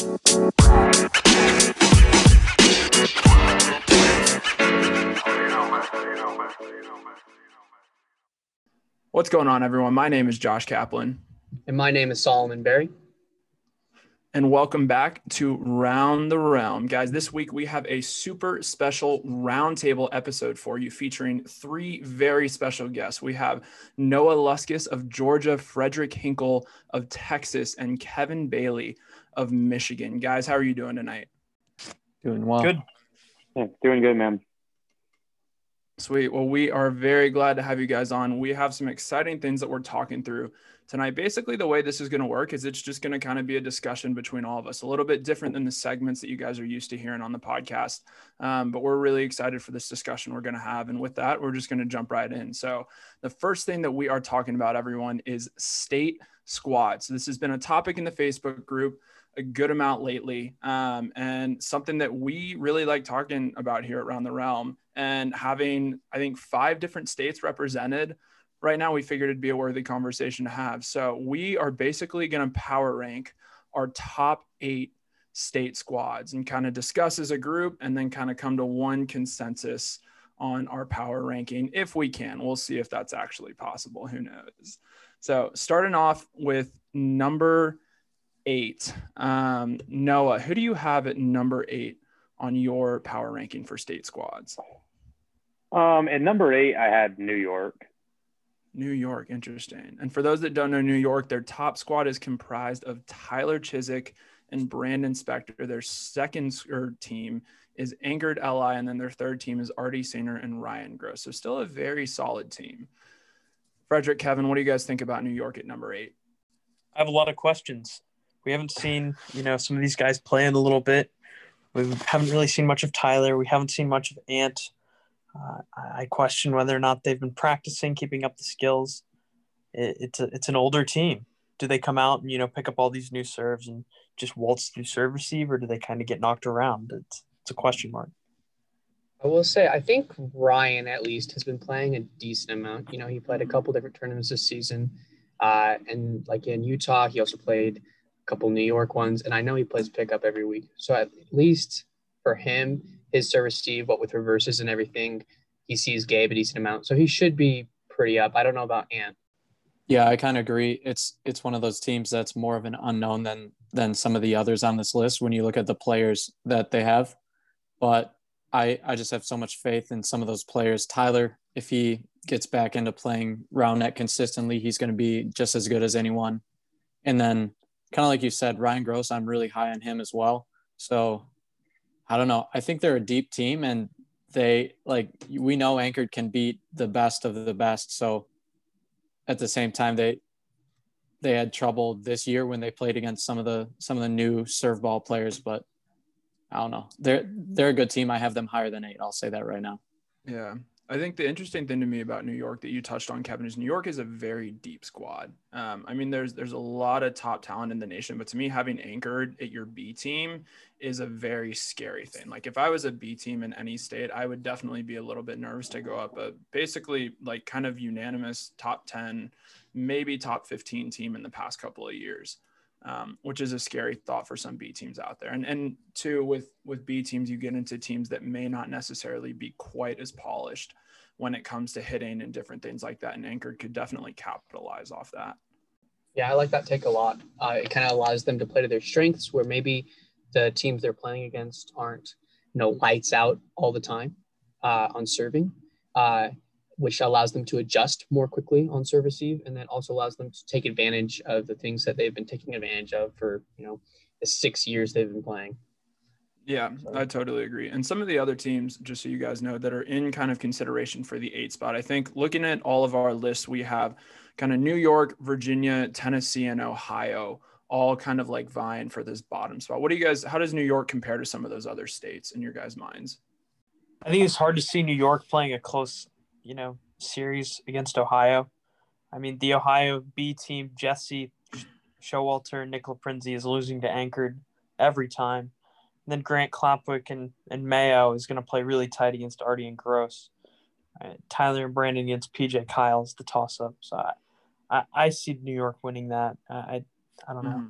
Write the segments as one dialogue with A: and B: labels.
A: What's going on, everyone? My name is Josh Kaplan.
B: And my name is Solomon Berry.
A: And welcome back to Round the Realm. Guys, this week we have a super special roundtable episode for you featuring three very special guests. We have Noah Luskis of Georgia, Frederick Hinkle of Texas, and Kevin Bailey of Michigan. Guys, how are you doing tonight?
C: Doing well.
D: Good.
E: Yeah, doing good, man.
A: Sweet. Well, we are very glad to have you guys on. We have some exciting things that we're talking through tonight. Basically, the way this is going to work is it's just going to kind of be a discussion between all of us, a little bit different than the segments that you guys are used to hearing on the podcast. Um, but we're really excited for this discussion we're going to have. And with that, we're just going to jump right in. So, the first thing that we are talking about, everyone, is state squads. So, this has been a topic in the Facebook group a good amount lately um, and something that we really like talking about here around the realm and having i think five different states represented right now we figured it'd be a worthy conversation to have. So we are basically going to power rank our top eight state squads and kind of discuss as a group and then kind of come to one consensus on our power ranking if we can. We'll see if that's actually possible. Who knows? So starting off with number eight. Um, Noah, who do you have at number eight on your power ranking for state squads?
E: Um, at number eight, I had New York.
A: New York, interesting. And for those that don't know New York, their top squad is comprised of Tyler Chiswick and Brandon Spector. Their second team is Anchored Li, and then their third team is Artie Singer and Ryan Gross. So still a very solid team. Frederick, Kevin, what do you guys think about New York at number eight?
D: I have a lot of questions. We haven't seen, you know, some of these guys play in a little bit. We haven't really seen much of Tyler. We haven't seen much of Ant. Uh, I question whether or not they've been practicing, keeping up the skills. It, it's a, it's an older team. Do they come out and you know pick up all these new serves and just waltz through serve receive, or do they kind of get knocked around? It's it's a question mark.
B: I will say I think Ryan at least has been playing a decent amount. You know, he played a couple different tournaments this season, uh, and like in Utah, he also played couple New York ones, and I know he plays pickup every week. So at least for him, his serve receive, what with reverses and everything, he sees Gabe a decent amount. So he should be pretty up. I don't know about Ant.
C: Yeah, I kind of agree. It's it's one of those teams that's more of an unknown than than some of the others on this list when you look at the players that they have. But I I just have so much faith in some of those players. Tyler, if he gets back into playing round net consistently, he's going to be just as good as anyone. And then kind of like you said, Ryan Gross, I'm really high on him as well. So I don't know. I think they're a deep team and they like we know Anchored can beat the best of the best. So at the same time, they they had trouble this year when they played against some of the some of the new serve ball players, but I don't know. They're they're a good team. I have them higher than eight. I'll say that right now.
A: Yeah. I think the interesting thing to me about New York that you touched on, Kevin, is New York is a very deep squad. Um, I mean, there's there's a lot of top talent in the nation, but to me, having anchored at your B team is a very scary thing. Like if I was a B team in any state, I would definitely be a little bit nervous to go up. But basically, like kind of unanimous top ten, maybe top fifteen team in the past couple of years um, which is a scary thought for some B teams out there. And and two, with with B teams, you get into teams that may not necessarily be quite as polished when it comes to hitting and different things like that. And Anchored could definitely capitalize off that.
B: Yeah, I like that take a lot. Uh, it kind of allows them to play to their strengths, where maybe the teams they're playing against aren't, you know, lights out all the time uh, on serving. Uh, which allows them to adjust more quickly on serve receive and then also allows them to take advantage of the things that they've been taking advantage of for you know the six years they've been playing
A: yeah so. i totally agree and some of the other teams just so you guys know that are in kind of consideration for the eight spot i think looking at all of our lists we have kind of new york virginia tennessee and ohio all kind of like vying for this bottom spot what do you guys how does new york compare to some of those other states in your guys minds
D: I think it's hard to see New York playing a close you know, series against Ohio. I mean, the Ohio B team, Jesse Showalter and Nick Laprinzi is losing to Anchored every time. And then Grant Klopwick and, and Mayo is going to play really tight against Artie and Gross. Uh, Tyler and Brandon against PJ Kyle is the toss up. So I, I, I, see New York winning that. I, I, I don't know. Mm-hmm.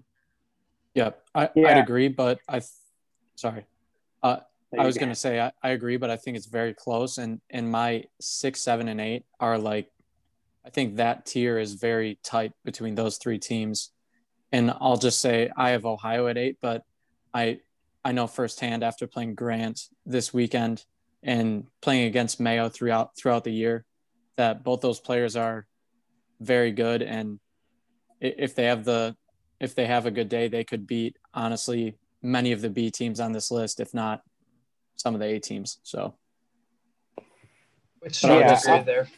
C: Yep, I,
E: Yeah.
C: I'd agree, but I, sorry, uh, I was
E: go.
C: gonna say I, I agree, but I think it's very close, and and my six, seven, and eight are like, I think that tier is very tight between those three teams, and I'll just say I have Ohio at eight, but I I know firsthand after playing Grant this weekend and playing against Mayo throughout throughout the year that both those players are very good, and if they have the if they have a good day, they could beat honestly many of the B teams on this list, if not some of the A teams. So
B: Which
C: But I
E: would just say-
B: there.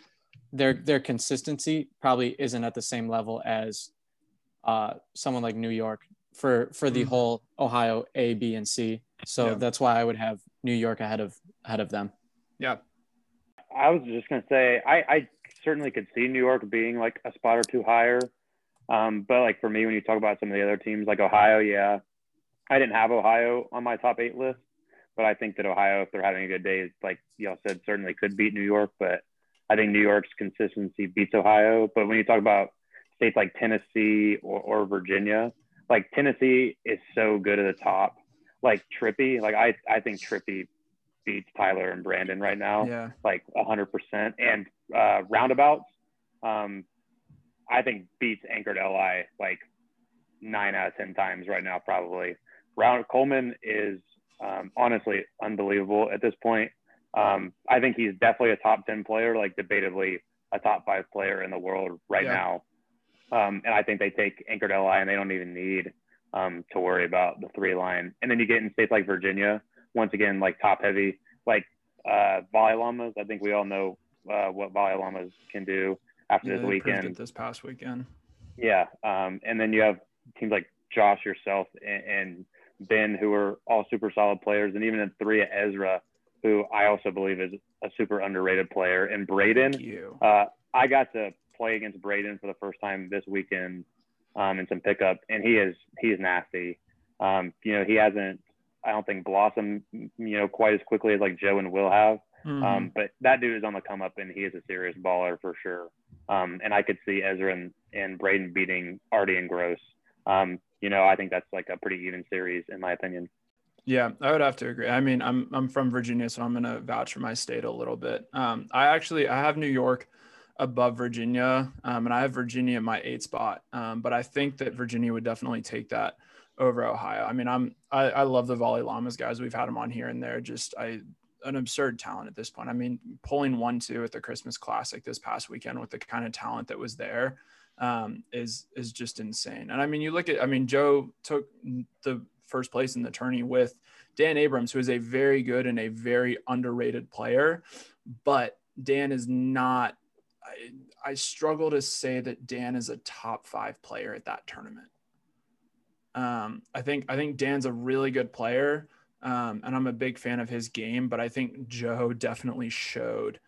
C: their their consistency probably isn't at the same level as uh, someone like New York for for the
A: Mhm.
C: whole Ohio A, B, and C. So
A: Yeah.
C: that's why I would have New York ahead of ahead of them.
A: Yeah.
E: I was just gonna say I, I certainly could see New York being like a spot or two higher. Um, but like for me, when you talk about some of the other teams like Ohio, yeah, I didn't have Ohio on my top eight list, but I think that Ohio, if they're having a good day, is like y'all said, certainly could beat New York. But I think New York's consistency beats Ohio. But when you talk about states like Tennessee or, or Virginia, like Tennessee is so good at the top. Like Trippy, like I, I think Trippy beats Tyler and Brandon right now
A: Yeah.
E: like 100%. And uh, roundabouts, um, I think beats anchored LI like nine out of 10 times right now, probably. Round Coleman is um, honestly unbelievable at this point. Um, I think he's definitely a top 10 player, like debatably a top five player in the world right
A: Yeah.
E: now. Um, and I think they take anchored LI and they don't even need um, to worry about the three line. And then you get in states like Virginia, once again, like top heavy, like uh, volley llamas. I think we all know uh, what volley llamas can do after
A: Yeah,
E: this weekend.
A: this past weekend.
E: Yeah. Um, and then you have teams like Josh, yourself, and, and Ben, who are all super solid players. And even in three, Ezra, who I also believe is a super underrated player. And Braden, uh, I got to play against Braden for the first time this weekend um, in some pickup, and he is he is nasty. Um, you know, he hasn't I don't think blossomed you know quite as quickly as like Joe and Will have.
A: Mhm.
E: Um, but that dude is on the come up, and he is a serious baller for sure. Um, and I could see Ezra and, and Braden beating Artie and Gross. Um, you know, I think that's like a pretty even series in my opinion.
A: Yeah, I would have to agree. I mean, I'm I'm from Virginia, so I'm gonna vouch for my state a little bit. Um, I actually I have New York above Virginia, um, and I have Virginia in my eight spot. Um, but I think that Virginia would definitely take that over Ohio. I mean, I'm I, I love the Volley Llamas guys. We've had them on here and there. Just I an absurd talent at this point. I mean, pulling one two at the Christmas Classic this past weekend with the kind of talent that was there um, is is just insane. And I mean, you look at I mean, Joe took the first place in the tourney with Dan Abrams, who is a very good and a very underrated player, but Dan is not. I, I struggle to say that Dan is a top five player at that tournament. Um, I think I think Dan's a really good player, um, and I'm a big fan of his game. But I think Joe definitely showed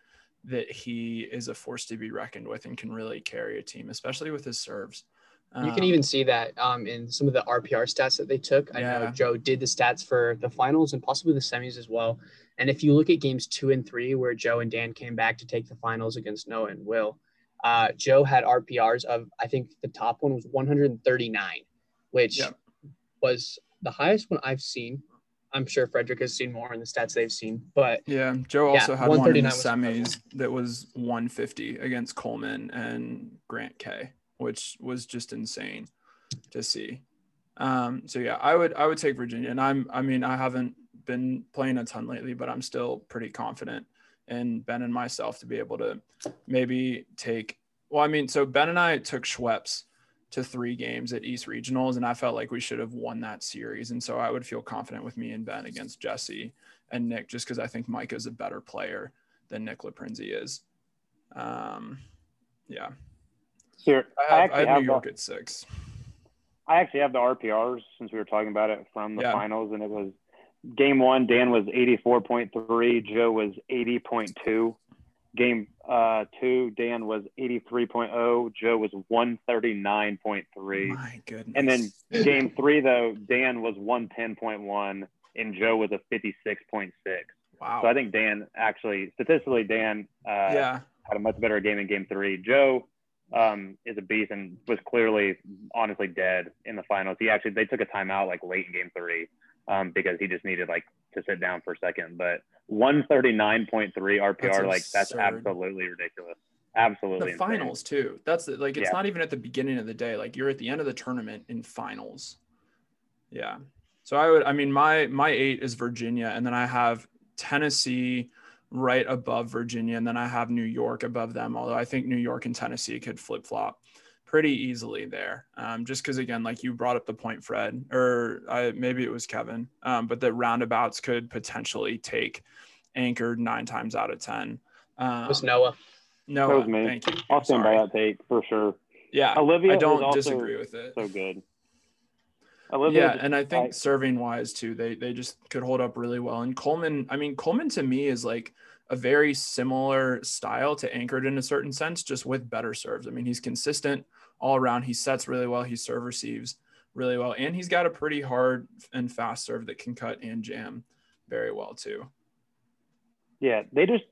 A: that he is a force to be reckoned with and can really carry a team, especially with his serves.
B: You can
A: Um,
B: even see that um, in some of the RPR stats that they took. I know Joe did the stats for the finals and possibly the semis as well. And if you look at games two and three, where Joe and Dan came back to take the finals against Noah and Will, uh, Joe had RPRs of, I think the top one was 139, which
A: Yeah.
B: was the highest one I've seen. I'm sure Frederick has seen more in the stats they've seen, but
A: Yeah, Joe
B: Yeah,
A: also had one in the
B: 139 was
A: semis that was 150 against Coleman and Grant K, which was just insane to see. Um, so yeah, I would I would take Virginia, and I'm I mean I haven't been playing a ton lately, but I'm still pretty confident in Ben and myself to be able to maybe take. Well, I mean, so Ben and I took Schweppes to three games at East Regionals, and I felt like we should have won that series, and so I would feel confident with me and Ben against Jesse and Nick, just because I think Mike is a better player than Nick Laprinzi is. Um, yeah,
E: Here,
A: I
E: I,
A: have, I
E: actually
A: have New
E: the,
A: York at six.
E: I actually have the RPRs since we were talking about it from the
A: Yeah.
E: finals, and it was game one. Dan was eighty four point three. Joe was eighty point two. Game uh, two, Dan was eighty three oh. Joe was one thirty nine point three.
A: My goodness.
E: And then game three, though, Dan was one ten point one, and Joe was a fifty six point six.
A: wow.
E: So I think Dan actually, statistically, Dan uh,
A: yeah,
E: had a much better game in game three. Joe um, is a beast and was clearly honestly dead in the finals. He actually they took a timeout like late in game three um, because he just needed like to sit down for a second. But 139.3 RPR,
A: That's
E: like that's absolutely ridiculous. Absolutely.
A: the
E: insane.
A: finals too. That's the, like it's
E: Yeah.
A: not even at the beginning of the day. Like you're at the end of the tournament in finals. Yeah. So I would I mean my my 8 is Virginia and then I have Tennessee right above Virginia and then I have New York above them although I think New York and Tennessee could flip-flop pretty easily there. Um, just cuz again like you brought up the point Fred or I, maybe it was Kevin. Um, but that roundabouts could potentially take anchored 9 times out of 10. Um,
B: It was Noah.
A: no,
E: That was me.
A: thank you.
E: I'll stand by that take for sure.
A: Yeah,
E: Olivia
A: I don't
E: also
A: disagree with it.
E: So good.
A: Yeah, and I think
E: I-
A: serving wise too, they they just could hold up really well. And Coleman, I mean, Coleman to me is like a very similar style to Anchored in a certain sense, just with better serves. I mean, he's consistent all around. He sets really well. He serve receives really well, and he's got a pretty hard and fast serve that can cut and jam very well too.
E: Yeah, they just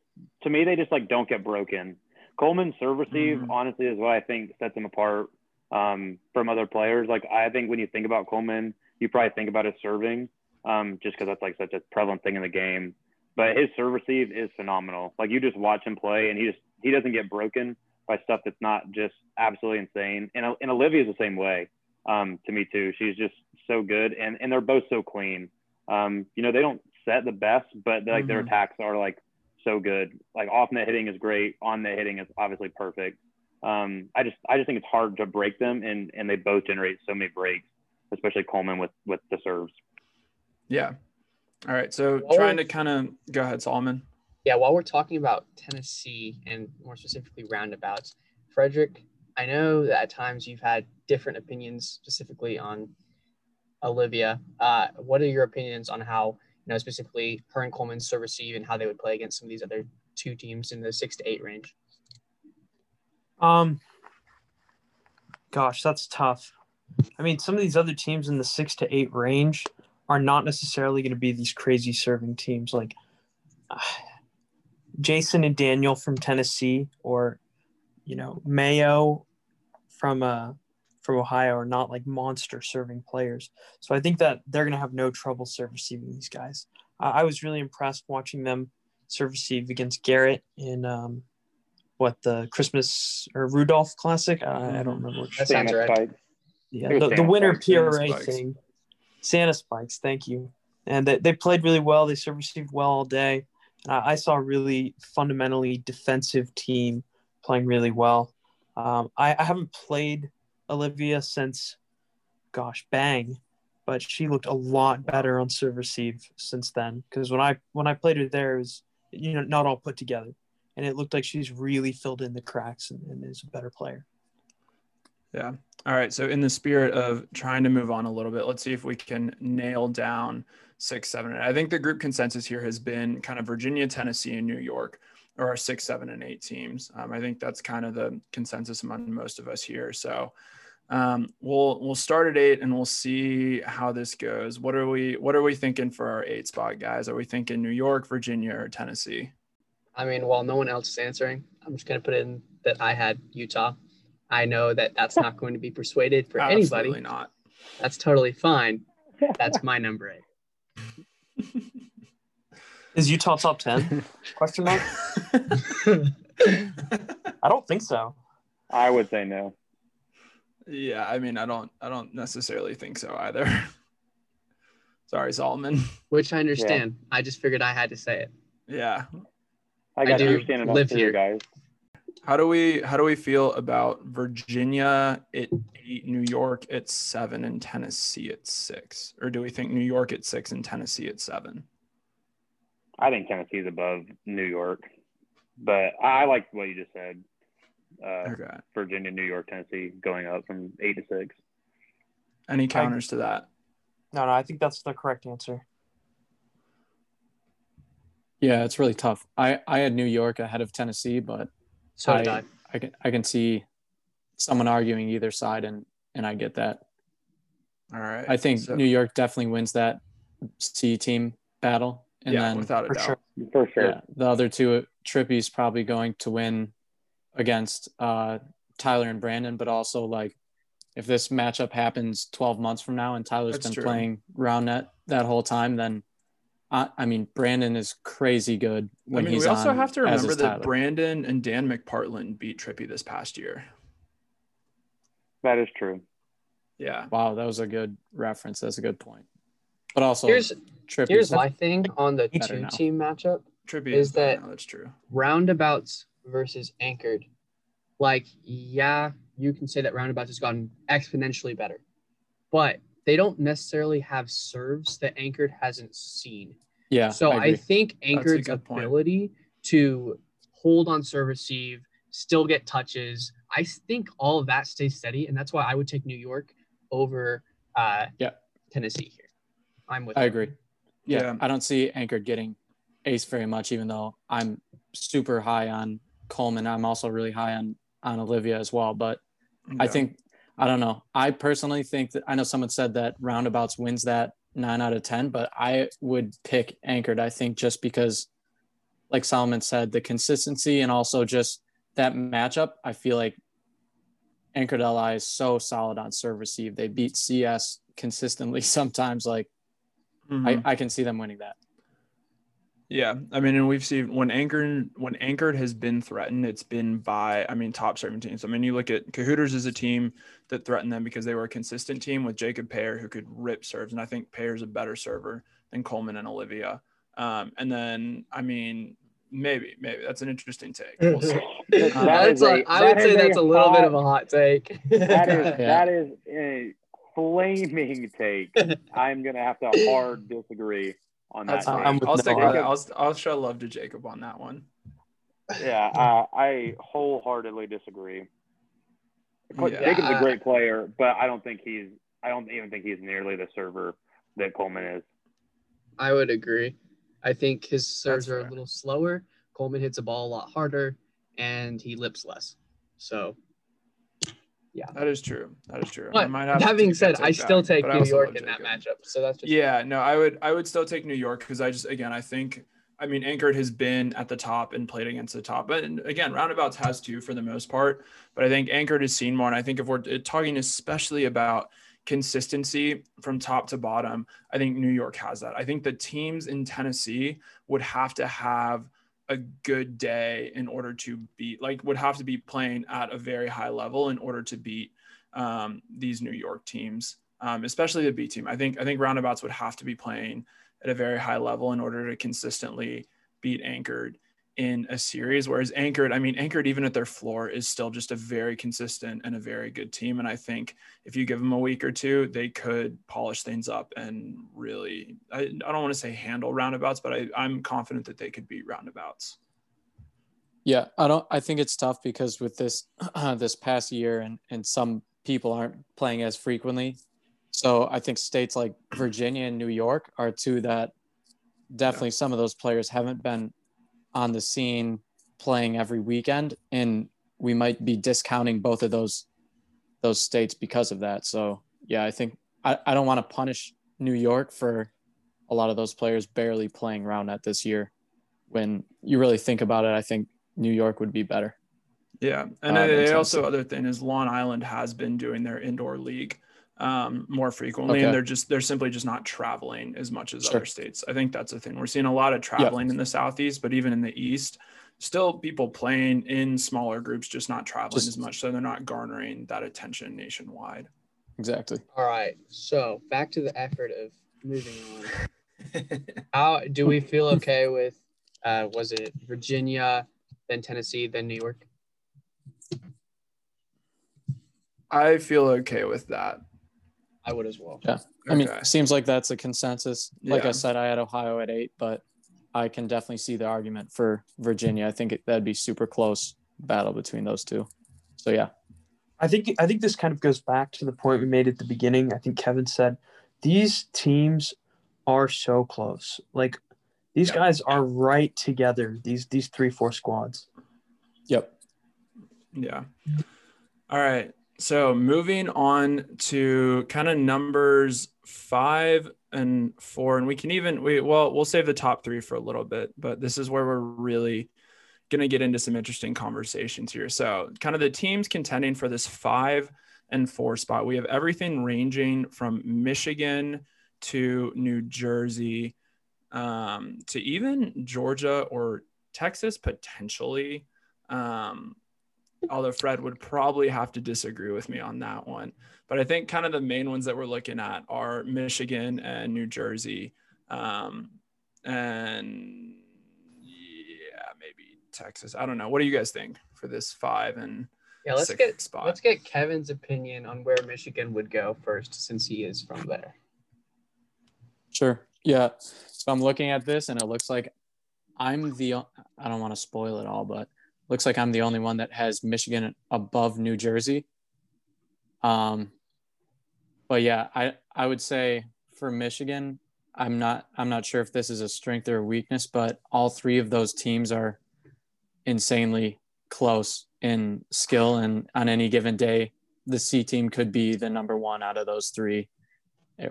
E: to me they just like don't get broken. Coleman's serve receive
A: Mhm.
E: honestly is what I think sets him apart um, from other players. Like I think when you think about Coleman, you probably think about his serving, um, just because that's like such a prevalent thing in the game. But his serve receive is phenomenal. Like you just watch him play, and he just he doesn't get broken by stuff that's not just absolutely insane. And and Olivia's the same way. Um, to me too. She's just so good, and and they're both so clean. Um, you know, they don't set the best, but like their
A: Mhm.
E: attacks are like so good. Like off net hitting is great. On net hitting is obviously perfect. Um, I just I just think it's hard to break them, and and they both generate so many breaks, especially Coleman with with the serves.
A: Yeah. All right. So
B: Well-
A: trying to kind of go ahead, Solomon.
B: Yeah, while we're talking about Tennessee and more specifically roundabouts, Frederick, I know that at times you've had different opinions specifically on Olivia. Uh, what are your opinions on how, you know, specifically her and Coleman serve receive and how they would play against some of these other two teams in the six to eight range?
D: Um, gosh, that's tough. I mean, some of these other teams in the six to eight range are not necessarily going to be these crazy serving teams like uh, Jason and Daniel from Tennessee or you know Mayo from uh from Ohio are not like monster serving players. So I think that they're going to have no trouble serve receiving these guys. I I was really impressed watching them serve receive against Garrett in um, what the Christmas or Rudolph Classic. I, I don't remember which.
B: That sounds
E: Santa
B: right.
E: spikes.
D: Yeah,
E: It was
D: the, the winter
E: Spikes,
D: PRA
A: Spikes.
D: thing. Santa Spikes, thank you. And they, they played really well. They serve received well all day. And I, I saw a really fundamentally defensive team playing really well. Um, I, I haven't played Olivia since, gosh, bang, but she looked a lot better on serve receive since then. Because when I when I played her there, it was you know not all put together, and it looked like she's really filled in the cracks and, and is a better player.
A: Yeah. All right. So in the spirit of trying to move on a little bit, let's see if we can nail down six, seven, and. I think the group consensus here has been kind of Virginia, Tennessee, and New York are our six, seven, and eight teams. Um, I think that's kind of the consensus among most of us here. So um, we'll we'll start at eight and we'll see how this goes. What are we What are we thinking for our eight spot guys? Are we thinking New York, Virginia, or Tennessee?
B: I mean, while no one else is answering, I'm just going to put in that I had Utah. I know that that's not going to be persuaded for
A: Absolutely
B: anybody.
A: not.
B: That's totally fine. That's my number eight.
D: Is Utah top ten? Question mark. I don't think so.
E: I would say no.
A: Yeah, I mean, I don't, I don't necessarily think so either. Sorry, Solomon.
B: Which I understand. I just figured I had to say it.
A: Yeah.
E: I got
B: do
E: to understand enough
B: live
E: too,
B: here.
E: guys.
A: How do we, how do we feel about Virginia at eight, New York at seven, and Tennessee at six? Or do we think New York at six and Tennessee at seven?
E: I think Tennessee's above New York, but I I like what you just said. Uh,
A: Okay.
E: Virginia, New York, Tennessee going up from eight to six.
A: Any counters to that?
D: No, no, I think that's the correct answer.
C: Yeah, it's really tough. I, I had New York ahead of Tennessee, but
B: So I.
C: I, I can I can see someone arguing either side, and and I get that.
A: All right.
C: I think
A: So-
C: New York definitely wins that C team battle, and
A: yeah,
C: then
A: without a
D: for
A: doubt.
D: sure.
E: For sure.
C: yeah, the other two, Trippy's probably going to win against uh, Tyler and Brandon, but also like if this matchup happens 12 months from now and Tyler's
A: That's
C: been
A: true.
C: playing round net that whole time, then I, I mean Brandon is crazy good when
A: I mean,
C: he's
A: we also
C: on,
A: have to remember that
C: Tyler.
A: Brandon and Dan McPartland beat Trippy this past year.
E: That is true.
A: Yeah.
C: Wow, that was a good reference. That's a good point. But also,
B: Here's
C: Trippy.
B: here's my thing on the two
C: now.
B: team matchup.
A: Trippy
B: Is
A: is
B: that-
A: now, that's true.
B: roundabouts versus anchored. Like, yeah, you can say that roundabouts has gotten exponentially better, but they don't necessarily have serves that anchored hasn't seen.
C: yeah.
B: so
C: I
B: I, think anchored's
A: good point.
B: ability to hold on serve receive, still get touches, I think all of that stays steady, and that's why I would take New York over uh,
C: Yeah.
B: Tennessee here. I'm with.
C: I
B: you.
C: agree. Yeah,
A: Yeah.
C: I don't see Anchored getting ace very much, even though I'm super high on Coleman. I'm also really high on on Olivia as well. But I think I don't know. I personally think that I know someone said that roundabouts wins that nine out of ten, but I would pick Anchored. I think just because, like Solomon said, the consistency and also just that matchup. I feel like Anchored LI is so solid on serve receive. They beat CS consistently sometimes. Like
A: Mhm.
C: I, I can see them winning that.
A: Yeah, I mean, and we've seen when anchored when anchored has been threatened, it's been by I mean top serving teams. I mean, you look at Cahooters as a team that threatened them because they were a consistent team with Jacob Payer who could rip serves, and I think Payer's a better server than Coleman and Olivia. Um, and then I mean, maybe maybe that's an interesting take. We'll see.
E: That
B: That's
E: is
B: a-
E: a-
B: I
E: that
B: would say that's a little bit of a hot take.
E: That is
C: Yeah.
E: that is a flaming take. I'm gonna have to hard disagree on that.
A: That's fine.
D: I'm with
A: I'll stick I'll, I'll show love to Jacob on that one.
E: Yeah, uh, I wholeheartedly disagree.
A: Yeah.
E: Jacob's a great player, but I don't think he's. I don't even think he's nearly the server that Coleman is.
B: I would agree. I think his serves are a little slower. Coleman hits a ball a lot harder, and he lips less. So Yeah,
A: that is true. That is true. I
B: But
A: might have to
B: that being
A: take
B: said, I still
A: back,
B: take New York in that matchup. So that's just
A: Yeah, no, I would I would still take New York because I just again I think I mean Anchored has been at the top and played against the top, but again Roundabouts has too for the most part. But I think Anchored has seen more, and I think if we're eh, talking especially about consistency from top to bottom, I think New York has that. I think the teams in Tennessee would have to have a good day in order to beat like would have to be playing at a very high level in order to beat um, these New York teams, um, especially the B team. I think I think roundabouts would have to be playing at a very high level in order to consistently beat Anchored in a series. Whereas Anchored, I mean, Anchored even at their floor is still just a very consistent and a very good team. And I think if you give them a week or two, they could polish things up and really. I, I don't want to say handle roundabouts, but I, I'm confident that they could beat roundabouts.
C: Yeah, I don't. I think it's tough because with this this past year, and and some people aren't playing as frequently. So I think states like Virginia and New York are two that definitely some of those players haven't been on the scene playing every weekend, and we might be discounting both of those those states because of that. So yeah, I think I, I don't want to punish New York for a lot of those players barely playing round net this year. When you really think about it, I think New York would be better.
A: Yeah, and
C: Uh,
A: uh, they also other thing is Long Island has been doing their indoor league um, more frequently,
C: Okay.
A: and they're just they're simply just not traveling as much as
C: Sure.
A: other states. I think that's the thing. We're seeing a lot of traveling in the southeast, but even in the east, still people playing in smaller groups, just not traveling
C: Just-
A: as much, so they're not garnering that attention nationwide.
C: Exactly.
B: all right. So back to the effort of moving on. How do we feel okay with? Uh, was it Virginia, then Tennessee, then New York?
A: I feel okay with that.
B: I would as well. Yeah.
C: I mean,
A: Okay.
C: seems like that's a consensus. Like
A: Yeah.
C: I said, I had Ohio at eight, but I can definitely see the argument for Virginia. I think it, that'd be super close battle between those two. So yeah,
D: I think I think this kind of goes back to the point we made at the beginning. I think Kevin said these teams are so close. Like these
A: Yeah.
D: guys are right together. These these three four squads.
C: yep.
A: Yeah. All right. So moving on to kind of numbers five and four, and we can even we well we'll save the top three for a little bit, but this is where we're really going to get into some interesting conversations here. So, kind of the teams contending for this five and four spot, we have everything ranging from Michigan to New Jersey um, to even Georgia or Texas potentially. Um, although Fred would probably have to disagree with me on that one. But I think kind of the main ones that we're looking at are Michigan and New Jersey. Um, and yeah, maybe Texas. I don't know. What do you guys think for this five and
B: yeah? Let's get spot? let's get Kevin's opinion on where Michigan would go first, since he is from there.
C: Sure. Yeah. So I'm looking at this, and it looks like I'm the. I don't want to spoil it all, but looks like I'm the only one that has Michigan above New Jersey. Um, but yeah, I I would say for Michigan, I'm not I'm not sure if this is a strength or a weakness, but all three of those teams are insanely close in skill, and on any given day, the C team could be the number one out of those three,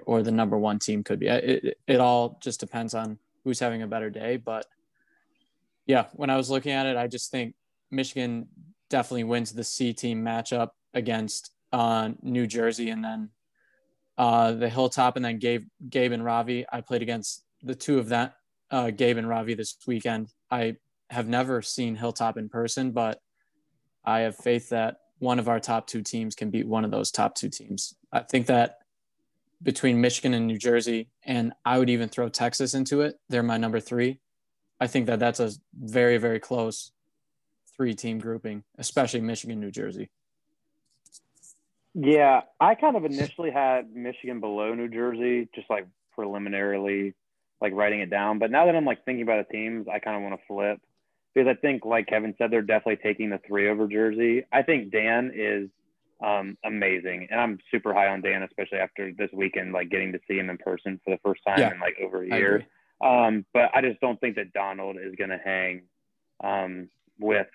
C: or the number one team could be. It it all just depends on who's having a better day, but yeah, when I was looking at it, I just think Michigan definitely wins the C team matchup against uh, New Jersey, and then uh, the Hilltop, and then Gabe, Gabe and Ravi. I played against the two of that, uh, Gabe and Ravi, this weekend. I have never seen Hilltop in person, but I have faith that one of our top two teams can beat one of those top two teams. I think that between Michigan and New Jersey, and I would even throw Texas into it. They're my number three. I think that that's a very, very close three team grouping, especially Michigan, New Jersey.
E: Yeah, I kind of initially had Michigan below New Jersey, just like preliminarily, like writing it down. But now that I'm like thinking about the teams, I kind of want to flip because I think, like Kevin said, they're definitely taking the three over Jersey. I think Dan is um, amazing, and I'm super high on Dan, especially after this weekend, like getting to see him in person for the first time yeah, in like over a year. Um, but I just don't think that Donald is going to hang um, with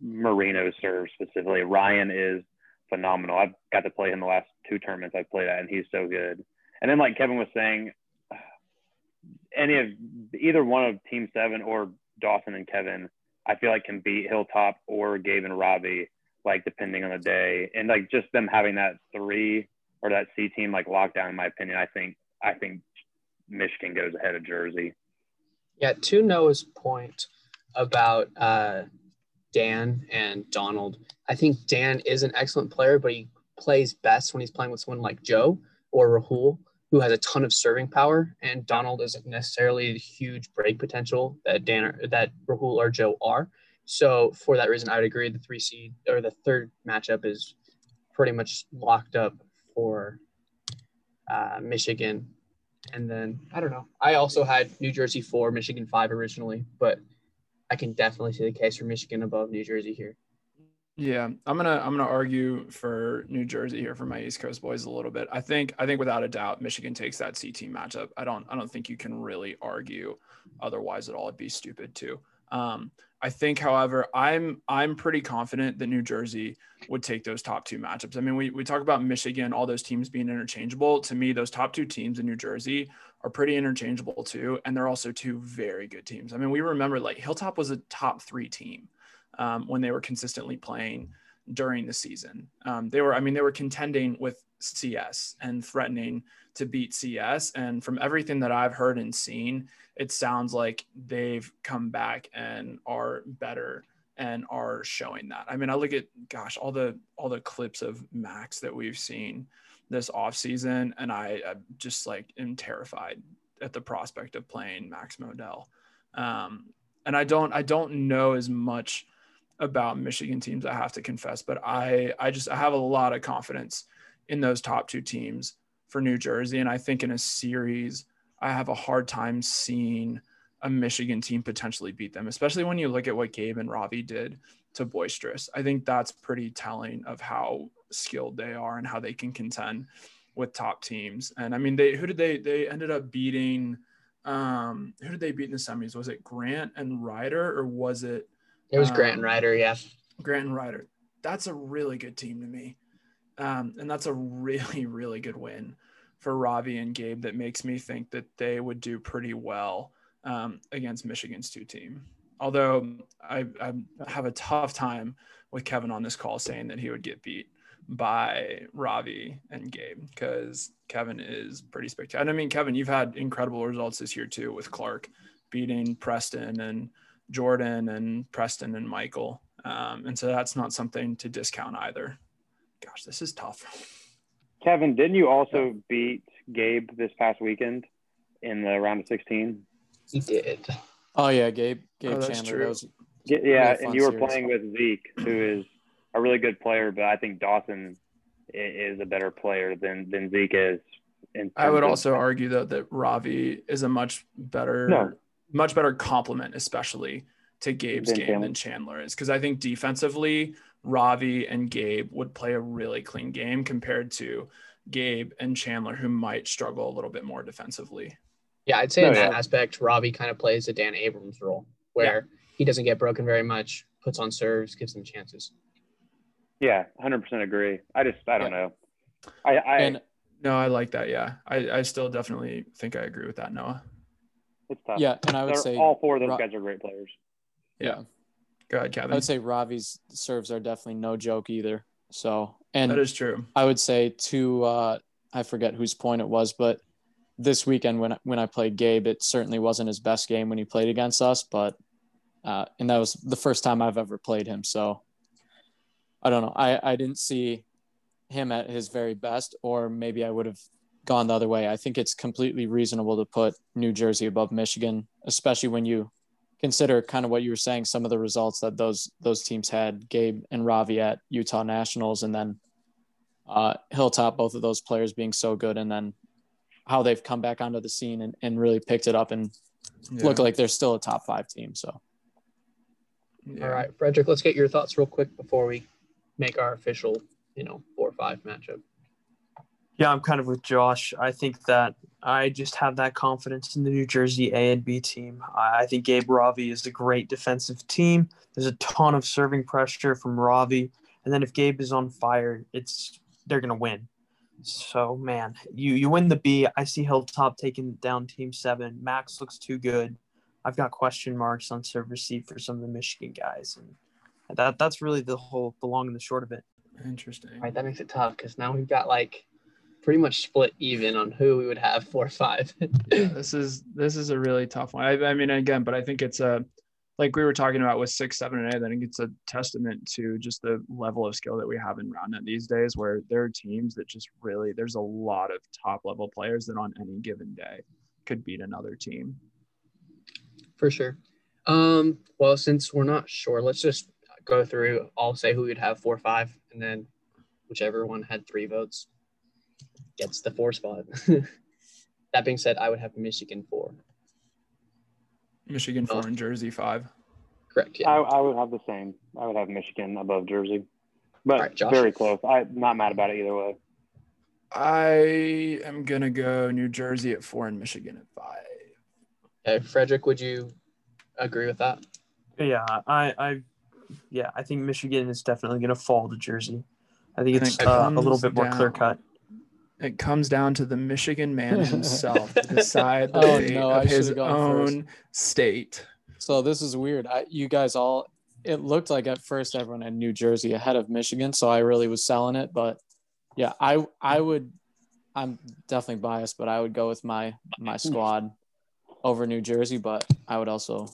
E: Marino serve specifically. Ryan is phenomenal. I've got to play him the last two tournaments I've played at, and he's so good. And then, like Kevin was saying, any of either one of Team Seven or Dawson and Kevin, I feel like can beat Hilltop or Gabe and Ravi, like depending on the day. And like just them having that three or that C team like lockdown, in my opinion, I think I think Michigan goes ahead of Jersey.
B: Yeah, to Noah's point about uh, Dan and Donald. I think Dan is an excellent player, but he plays best when he's playing with someone like Joe or Rahul, who has a ton of serving power, and Donald isn't necessarily the huge break potential that Dan or, that Rahul or Joe are. So for that reason, I would agree the three seed or the third matchup is pretty much locked up for uh, Michigan. And then I don't know. I also had New Jersey four, Michigan five originally, but I can definitely see the case for Michigan above New Jersey here.
A: Yeah, I'm gonna I'm gonna argue for New Jersey here for my East Coast boys a little bit. I think I think without a doubt Michigan takes that C team matchup. I don't I don't think you can really argue otherwise at all. It'd be stupid too. Um, I think, however, I'm I'm pretty confident that New Jersey would take those top two matchups. I mean, we we talk about Michigan, all those teams being interchangeable. To me, those top two teams in New Jersey are pretty interchangeable too, and they're also two very good teams. I mean, we remember like Hilltop was a top three team um, when they were consistently playing during the season. Um, they were, I mean, they were contending with CS and threatening to beat CS. And from everything that I've heard and seen, it sounds like they've come back and are better and are showing that. I mean, I look at gosh, all the all the clips of Max that we've seen this off season, and I, I just like am terrified at the prospect of playing Max Modell. Um, and I don't I don't know as much about Michigan teams, I have to confess, but I I just I have a lot of confidence in those top two teams for New Jersey. And I think in a series, I have a hard time seeing a Michigan team potentially beat them, especially when you look at what Gabe and Ravi did to Boisterous. I think that's pretty telling of how skilled they are and how they can contend with top teams. And I mean, they who did they they ended up beating? Um, who did they beat in the semis? Was it Grant and Ryder or was it?
B: It was um, Grant and Ryder, yeah.
A: Grant and Ryder. That's a really good team to me. Um, and that's a really, really good win for Ravi and Gabe that makes me think that they would do pretty well um, against Michigan's two team. Although I, I have a tough time with Kevin on this call saying that he would get beat by Ravi and Gabe because Kevin is pretty spectacular. I mean, Kevin, you've had incredible results this year too with Clark beating Preston and Jordan and Preston and Michael. Um, and so that's not something to discount either. Gosh, this is tough.
E: Kevin, didn't you also beat Gabe this past weekend in the round of 16?
B: He did.
C: Oh yeah, Gabe. Gabe
A: Oh,
C: Chandler.
A: true.
C: That was
E: Yeah,
C: Really
E: and you were
C: series.
E: playing with Zeke, who is a really good player, but I think Dawson is a better player than than Zeke is.
A: I would
E: of-
A: also argue though that Ravi is a much better,
E: No.
A: much better complement, especially to Gabe's
E: Than
A: game
E: Chandler.
A: than Chandler is. Because I think defensively, Ravi and Gabe would play a really clean game compared to Gabe and Chandler, who might struggle a little bit more defensively.
B: Yeah, I'd say
E: No,
B: in that
E: yeah.
B: aspect, Ravi kind of plays the Dan Abrams role, where he doesn't get broken very much, puts on serves, gives them chances.
E: Yeah, hundred percent agree. I just I don't know. I I
C: and
A: No, I like that. Yeah, I, I still definitely think I agree with that, Noah.
E: it's tough.
C: yeah, and I would
E: They're-
C: say
E: all four of those
C: Ro-
E: guys are great players.
A: Yeah. Go ahead, Kevin.
C: I would say Ravi's serves are definitely no joke either. So and
A: that is true.
C: I would say to uh, I forget whose point it was, but this weekend when when I played Gabe, it certainly wasn't his best game when he played against us, but uh, and that was the first time I've ever played him. So I don't know. I I didn't see him at his very best, or maybe I would have gone the other way. I think it's completely reasonable to put New Jersey above Michigan, especially when you consider kind of what you were saying, some of the results that those those teams had, Gabe and Ravi at Utah Nationals, and then uh, Hilltop, both of those players being so good, and then how they've come back onto the scene and, and really picked it up and
A: Yeah.
C: look like they're still a top five team. So
A: Yeah.
B: All right, Frederick, let's get your thoughts real quick before we make our official, you know, four or five matchup.
D: Yeah, I'm kind of with Josh. I think that I just have that confidence in the New Jersey A and B team. I think Gabe Ravi is a great defensive team. There's a ton of serving pressure from Ravi, and then if Gabe is on fire, it's they're gonna win. So man, you you win the B. I see Hilltop taking down Team Seven. Max looks too good. I've got question marks on serve receive for some of the Michigan guys, and that that's really the whole the long and the short of it.
A: Interesting.
B: All right, that makes it tough because now we've got like pretty much split even on who we would have four or five.
A: yeah, this is this is a really tough one. I, I mean, again, but I think it's a like we were talking about with six, seven, and eight. I think it's a testament to just the level of skill that we have in RoundNet these days, where there are teams that just really there's a lot of top level players that on any given day could beat another team.
B: For sure. Um, well, since we're not sure, let's just go through. I'll say who we'd have four or five, and then whichever one had three votes gets the four spot. that being said, I would have Michigan four.
A: Michigan four
B: Oh.
A: and Jersey five.
B: Correct. Yeah.
E: I, I would have the same. I would have Michigan above Jersey, but
B: All right, Josh.
E: very close. I'm not mad about it either way.
A: I am gonna go New Jersey at four and Michigan at five.
B: Okay, Frederick, would you agree with that?
D: Yeah, I, I, yeah, I think Michigan is definitely going to fall to Jersey. I think
A: I
D: it's
A: it
D: uh, a little
A: comes
D: bit more
A: down-
D: clear cut.
A: It comes down to the Michigan man himself to decide the
C: Oh,
A: fate
C: no, I
A: of his
C: should've first.
A: own state.
C: So this is weird. I, you guys all, it looked like at first everyone had New Jersey ahead of Michigan, so I really was selling it. But yeah, I I would, I'm definitely biased, but I would go with my my squad over New Jersey. But I would also,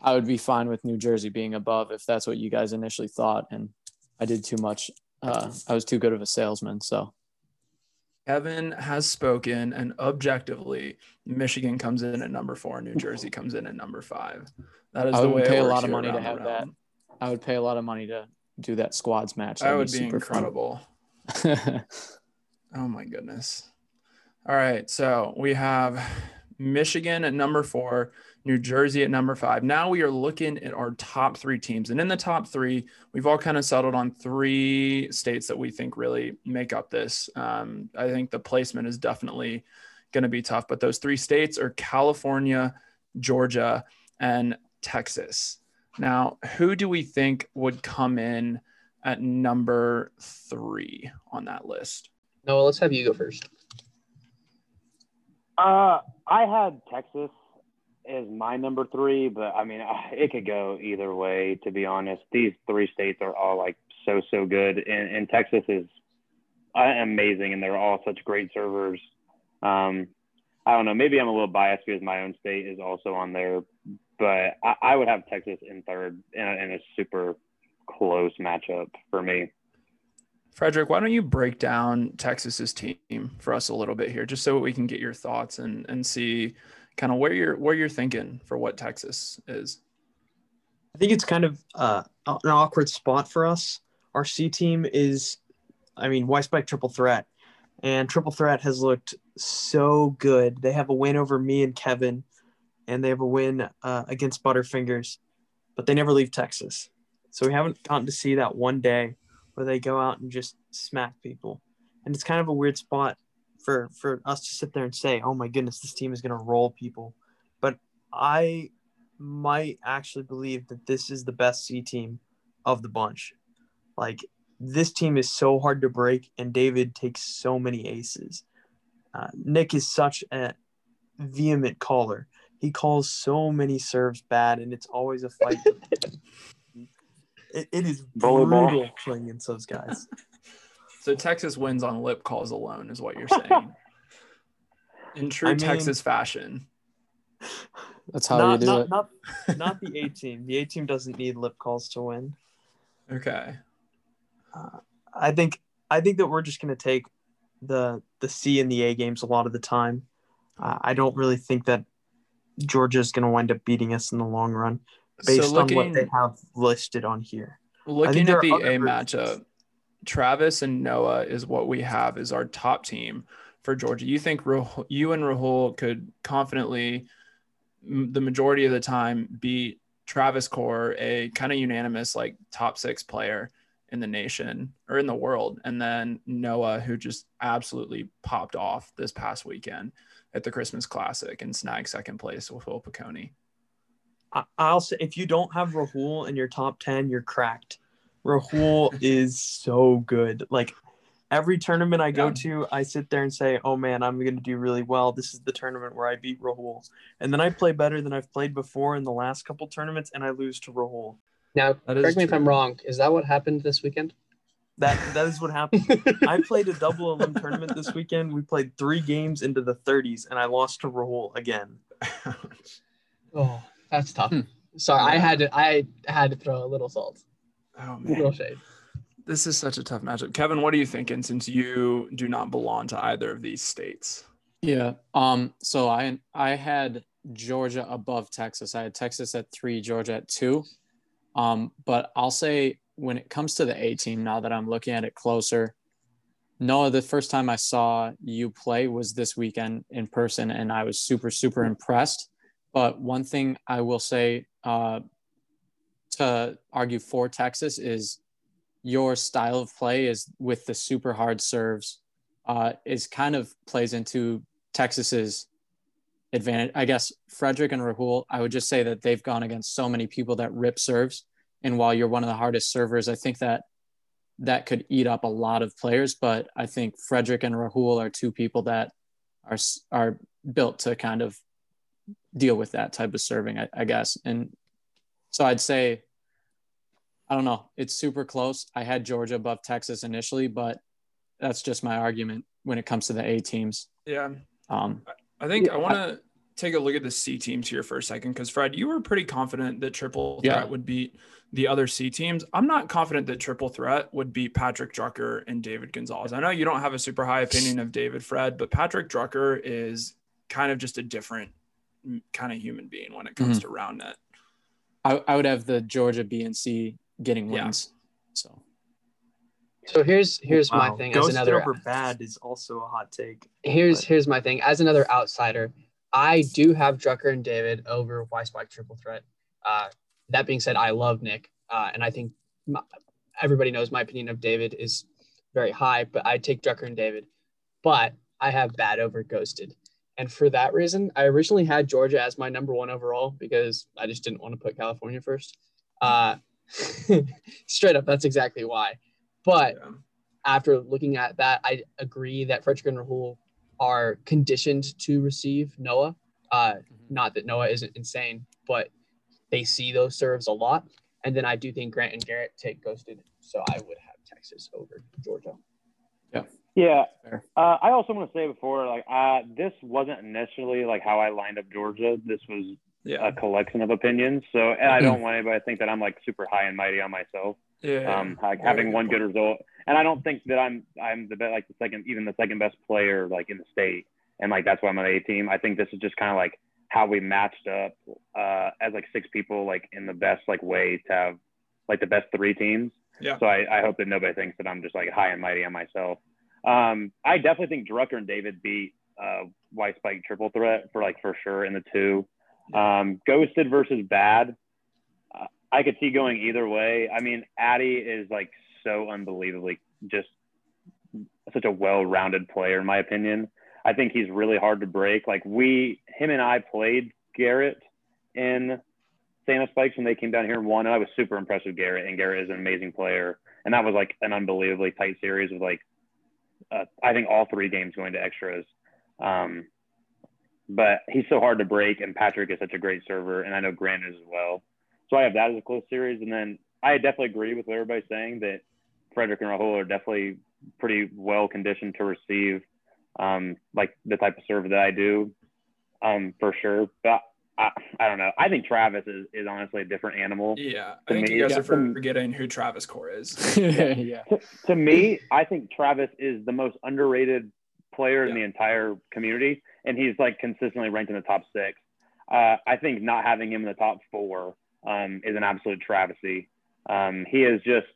C: I would be fine with New Jersey being above if that's what you guys initially thought. And I did too much. Uh, I was too good of a salesman. So
A: Kevin has spoken, and objectively, Michigan comes in at number four, New Jersey comes in at number five. That is
C: I
A: the
C: would
A: way it
C: pay a lot of money to have that. I would pay a lot of money to do that squads match.
A: That
C: That'd
A: would be
C: super fun.
A: incredible. Oh my goodness. All right. So we have Michigan at number four, New Jersey at number five. Now we are looking at our top three teams. And in the top three, we've all kind of settled on three states that we think really make up this. Um, I think the placement is definitely going to be tough, but those three states are California, Georgia, and Texas. Now, who do we think would come in at number three on that list?
B: No, let's have you go first.
E: Uh, I had Texas is my number three, but I mean, it could go either way. To be honest, these three states are all like so so good, and, and Texas is uh, amazing, and they're all such great servers. Um, I don't know. Maybe I'm a little biased because my own state is also on there, but I, I would have Texas in third in a, in a super close matchup for me.
A: Frederick, why don't you break down Texas's team for us a little bit here, just so we can get your thoughts and and see kind of where you're where you're thinking for what Texas is.
D: I think it's kind of uh, an awkward spot for us. Our C team is, I mean, White Spike triple threat, and triple threat has looked so good. They have a win over me and Kevin, and they have a win uh, against Butterfingers, but they never leave Texas. So we haven't gotten to see that one day where they go out and just smack people, and it's kind of a weird spot for for us to sit there and say, "Oh my goodness, this team is going to roll people," but I might actually believe that this is the best C team of the bunch. Like this team is so hard to break, and David takes so many aces. Uh, Nick is such a vehement caller. He calls so many serves bad, and it's always a fight. it, it is
E: Volleyball.
D: brutal playing against those guys.
A: So Texas wins on lip calls alone, is what you're saying. In true
D: I mean-
A: Texas fashion.
C: That's how
D: not,
C: you do
D: not,
C: it.
D: not, not the A team. The A team doesn't need lip calls to win.
A: Okay.
D: I think I think that we're just going to take the the C and the A games a lot of the time. Uh, I don't really think that Georgia is going to wind up beating us in the long run based
A: so
D: on what they have listed on here.
A: looking at the A
D: versions.
A: matchup, Travis and Noah is what we have is our top team for Georgia. You think Rahul, you and Rahul could confidently, m- the majority of the time, beat Travis Core, a kind of unanimous like top six player in the nation or in the world, and then Noah, who just absolutely popped off this past weekend at the Christmas Classic and snagged second place with Will Piconi.
D: I, I'll say if you don't have Rahul in your top ten, you're cracked. Rahul is so good. Like every tournament I go
A: Yeah.
D: to, I sit there and say, "Oh man, I'm going to do really well. This is the tournament where I beat Rahul." And then I play better than I've played before in the last couple tournaments, and I lose to Rahul.
B: Now,
A: That is
B: correct me if I'm wrong. Is that what happened this weekend?
D: That that is what happened. I played a double elim tournament this weekend. We played three games into the 30s, and I lost to Rahul again.
B: oh, that's tough.
C: Hmm.
B: Sorry, I had to. I had to throw a little salt,
A: oh man.
B: little shade.
A: This is such a tough matchup. Kevin, what are you thinking since you do not belong to either of these states?
C: Yeah. Um. So I I had Georgia above Texas. I had Texas at three, Georgia at two. Um. But I'll say when it comes to the A team, now that I'm looking at it closer, Noah, the first time I saw you play was this weekend in person, and I was super super impressed. But one thing I will say, uh, to argue for Texas is your style of play is with the super hard serves uh, is kind of plays into Texas's advantage. I guess Frederick and Rahul, I would just say that they've gone against so many people that rip serves. And while you're one of the hardest servers, I think that that could eat up a lot of players. But I think Frederick and Rahul are two people that are are built to kind of deal with that type of serving, I, I guess. And so I'd say, I don't know, it's super close. I had Georgia above Texas initially, but that's just my argument when it comes to the A teams.
A: Yeah.
C: Um,
A: I think
B: Yeah,
A: I want to take a look at the C teams here for a second because Fred, you were pretty confident that triple
C: Yeah.
A: threat would beat the other C teams. I'm not confident that triple threat would beat Patrick Drucker and David Gonzalez. I know you don't have a super high opinion of David Fred, but Patrick Drucker is kind of just a different kind of human being when it comes to round net.
C: I, I would have the Georgia B and C getting
A: Yeah.
C: wins. So
B: So here's here's my thing
D: Ghost
B: as another
D: over bad is also a hot take.
B: here's
D: But-
B: here's my thing as another outsider. I do have Drucker and David over White Spike triple threat. Uh, that being said, I love Nick, uh, and I think my, everybody knows my opinion of David is very high. But I take Drucker and David, but I have bad over Ghosted, and for that reason, I originally had Georgia as my number one overall because I just didn't want to put California first. Uh, straight up, that's exactly why. But
A: Yeah.
B: after looking at that, I agree that Frederick and Rahul are conditioned to receive Noah. Uh, Not that Noah isn't insane, but they see those serves a lot. And then I do think Grant and Garrett take ghosted. So I would have Texas over Georgia.
E: Yeah.
C: Fair.
E: Uh, I also want to say before, like, uh, this wasn't initially like how I lined up Georgia. This was
A: Yeah.
E: a collection of opinions. So, and I don't want anybody to think that I'm like super high and mighty on myself.
A: Yeah.
E: Um, like
A: Very
E: having
A: good
E: one
A: point.
E: good result, and I don't think that I'm I'm the best, like the second, even the second best player like in the state, and like that's why I'm on the A team. I think this is just kind of like how we matched up uh, as like six people, like in the best like way to have like the best three teams.
A: Yeah.
E: So I, I hope that nobody thinks that I'm just like high and mighty on myself. Um, I definitely think Drucker and David beat uh, White Spike triple threat for like for sure in the two. Um, Ghosted versus Bad. Uh, I could see going either way. I mean, Addy is like so unbelievably just such a well-rounded player, in my opinion. I think he's really hard to break. Like we, him and I played Garrett in Santa Spikes when they came down here and won. And I was super impressed with Garrett, and Garrett is an amazing player. And that was like an unbelievably tight series with like, uh, I think all three games going to extras. Um, but he's so hard to break, and Patrick is such a great server, and I know Grant is as well. So I have that as a close series, and then I definitely agree with what everybody's saying that Frederick and Rahul are definitely pretty well conditioned to receive um, like the type of serve that I do, um, for sure. But I, I don't know. I think Travis is, is honestly a different animal.
A: Yeah. I
E: To
A: think
E: me,
A: you guys
E: yeah,
A: are
E: some-
A: forgetting who Travis Core is.
C: yeah.
E: To, to me, I think Travis is the most underrated player in the entire community, and he's like consistently ranked in the top six. Uh, I think not having him in the top four um, is an absolute travesty. Um, he is just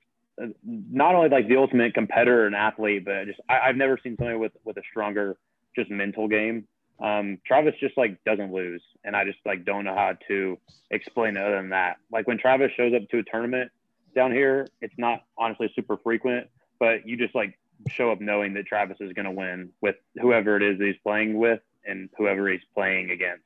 E: uh, not only like the ultimate competitor and athlete, but just I, I've never seen somebody with with a stronger just mental game. Um, Travis just like doesn't lose, and I just like don't know how to explain it other than that. Like when Travis shows up to a tournament down here, it's not honestly super frequent, but you just like show up knowing that Travis is going to win with whoever it is that he's playing with and whoever he's playing against.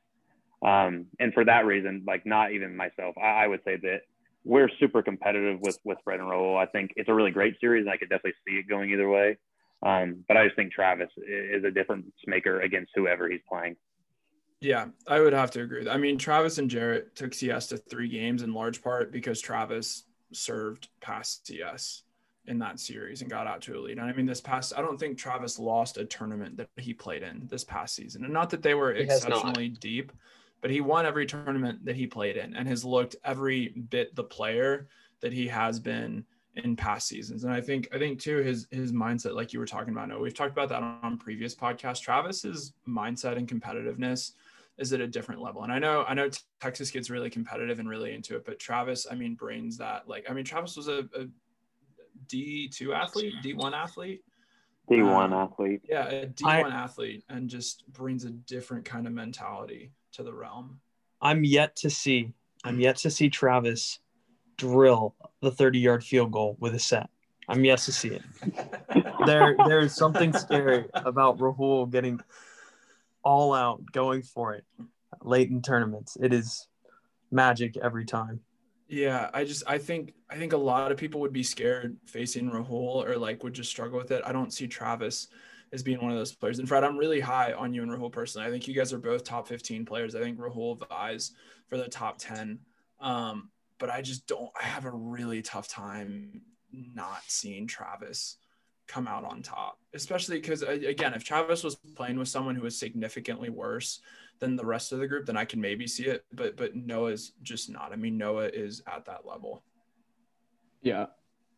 E: Um, and for that reason, like not even myself, I, I would say that we're super competitive with with Fred and Rahul. I think it's a really great series, and I could definitely see it going either way. Um, but I just think Travis is a difference maker against whoever he's playing.
A: Yeah, I would have to agree. I mean, Travis and Jarrett took CS to three games in large part because Travis served past CS in that series and got out to a lead. And I mean, this past, I don't think Travis lost a tournament that he played in this past season. And not that they were
B: He
A: exceptionally deep, but he won every tournament that he played in and has looked every bit the player that he has been in past seasons. And I think I think too his his mindset, like you were talking about, no, we've talked about that on, on previous podcasts. Travis's mindset and competitiveness is at a different level. And I know I know Texas gets really competitive and really into it, but Travis, I mean, brings that like I mean, Travis was a, a D two athlete, D one athlete.
E: D1
A: Um,
E: athlete.
A: Yeah, a D one athlete, and just brings a different kind of mentality to the realm.
D: I'm yet to see. I'm yet to see Travis drill the 30 yard field goal with a set. I'm yet to see it. There, there is something scary about Rahul getting all out, going for it late in tournaments. It is magic every time.
A: Yeah, I just I think I think a lot of people would be scared facing Rahul or like would just struggle with it. I don't see Travis as being one of those players. And Fred, I'm really high on you and Rahul personally. I think you guys are both top 15 players. I think Rahul vies for the top 10. Um, but I just don't I have a really tough time not seeing Travis come out on top, especially because uh, again, if Travis was playing with someone who was significantly worse than the rest of the group, then I can maybe see it. But but Noah's just not. I mean, Noah is at that level.
C: Yeah.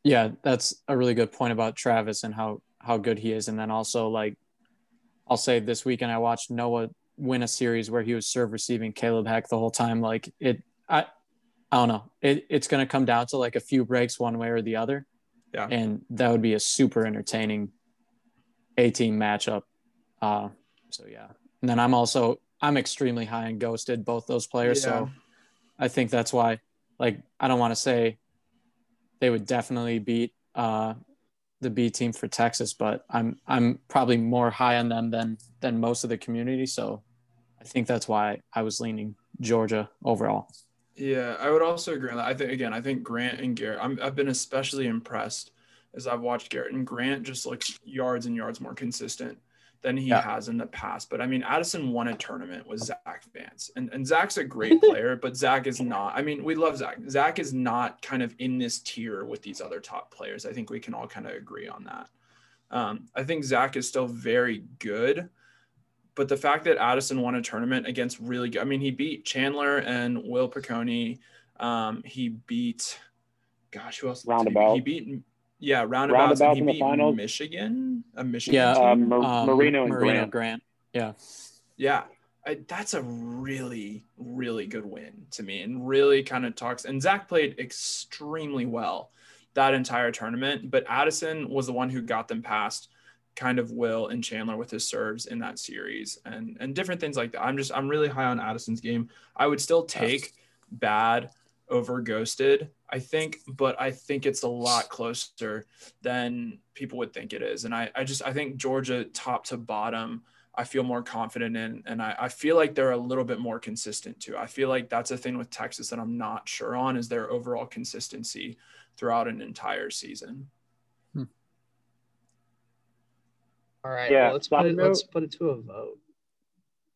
C: Yeah, that's a really good point about Travis and how how good he is. And then also like I'll say this weekend I watched Noah win a series where he was serve receiving Caleb Heck the whole time. Like it I I don't know. It it's gonna come down to like a few breaks one way or the other.
A: Yeah.
C: And that would be a super entertaining A team matchup. Uh so yeah. And then I'm also I'm extremely high on ghosted, both those players. So I think that's why, like, I don't want to say they would definitely beat uh, the B team for Texas, but I'm I'm probably more high on them than than most of the community. So I think that's why I was leaning Georgia overall.
A: Yeah, I would also agree on that. I think again, I think Grant and Garrett. I'm, I've been especially impressed as I've watched Garrett and Grant just looks yards and yards more consistent than he
C: Yeah.
A: has in the past. But I mean, Addison won a tournament with Zach Vance, and and Zach's a great player, but Zach is not. I mean, we love Zach. Zach is not kind of in this tier with these other top players. I think we can all kind of agree on that. Um, I think Zach is still very good, but the fact that Addison won a tournament against really good, I mean, he beat Chandler and Will Piccone. Um, he beat, gosh, who else? did he beat?
E: Roundabout.
A: He beat, yeah, roundabouts.
E: Roundabouts
A: and he
E: in the
A: beat
E: finals.
A: Michigan, a Michigan.
C: Yeah.
A: team.
E: Um, Mar-
C: Um,
E: Marino and
C: Marino
E: Grant.
C: Grant. Yeah.
A: Yeah, I, that's a really, really good win to me, and really kind of talks. And Zach played extremely well that entire tournament, but Addison was the one who got them past kind of Will and Chandler with his serves in that series, and and different things like that. I'm just I'm really high on Addison's game. I would still take bad over ghosted i think but i think it's a lot closer than people would think it is and i, I just i think georgia top to bottom I feel more confident in. And I, I feel like they're a little bit more consistent too. I feel like that's a thing with Texas that I'm not sure on is their overall consistency throughout an entire season.
B: All right.
E: Yeah,
B: well, let's put
E: side
B: it. Let's put it to a vote.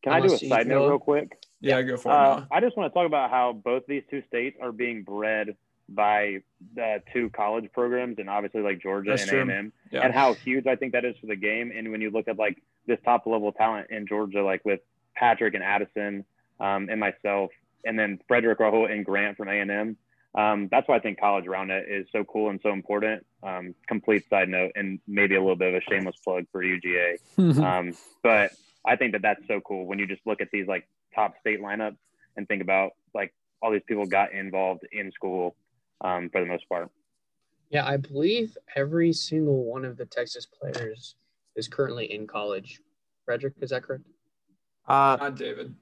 E: Can I do a
B: Unless
E: side note real quick?
A: Yeah, go for it.
E: Uh,
A: Noah.
E: I just want to talk about how both these two states are being bred by the two college programs, and obviously like Georgia
A: That's
E: and
A: true.
E: A&M,
A: Yeah.
E: and how huge I think that is for the game. And when you look at like this top level talent in Georgia, like with Patrick and Addison, um, and myself, and then Frederick Rahul and Grant from A&M. Um, that's why I think college round net is so cool and so important. Um, complete side note, and maybe a little bit of a shameless plug for UGA. Um, but I think that that's so cool when you just look at these like top state lineups and think about like all these people got involved in school um, for the most part.
B: Yeah, I believe every single one of the Texas players is currently in college. Frederick, is that correct?
D: Uh,
A: Not David.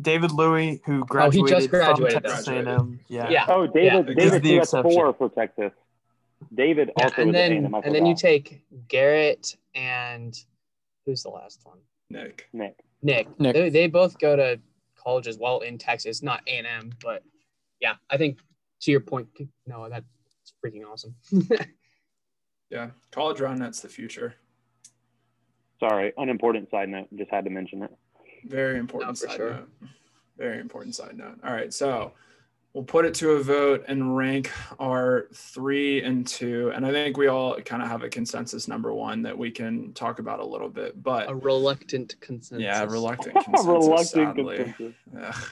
D: David Louis, who
B: Oh, he
D: graduated,
B: just graduated,
D: from Texas
A: though.
D: A&M. Yeah.
B: Yeah.
E: Oh, David,
B: Yeah.
E: David,
D: He's the
E: at
D: exception.
E: four for Texas. David
B: Yeah,
E: also
B: and
E: was
B: then
E: at A&M,
B: and then you take Garrett and who's the last one?
A: Nick.
E: Nick.
B: Nick.
C: Nick.
B: They, they both go to college as well in Texas, not A and M, but yeah, I think to your point, no, that's freaking awesome.
A: Yeah. College roundnet's the future.
E: Sorry, unimportant side note. Just had to mention it.
A: Very important
B: No,
A: side
B: sure.
A: note. Very important side note. All right. So we'll put it to a vote and rank our three and two. And I think we all kind of have a consensus number one that we can talk about a little bit. But
B: A reluctant consensus.
A: yeah, reluctant consensus.
E: Reluctant
A: sadly.
E: consensus.
A: Ugh.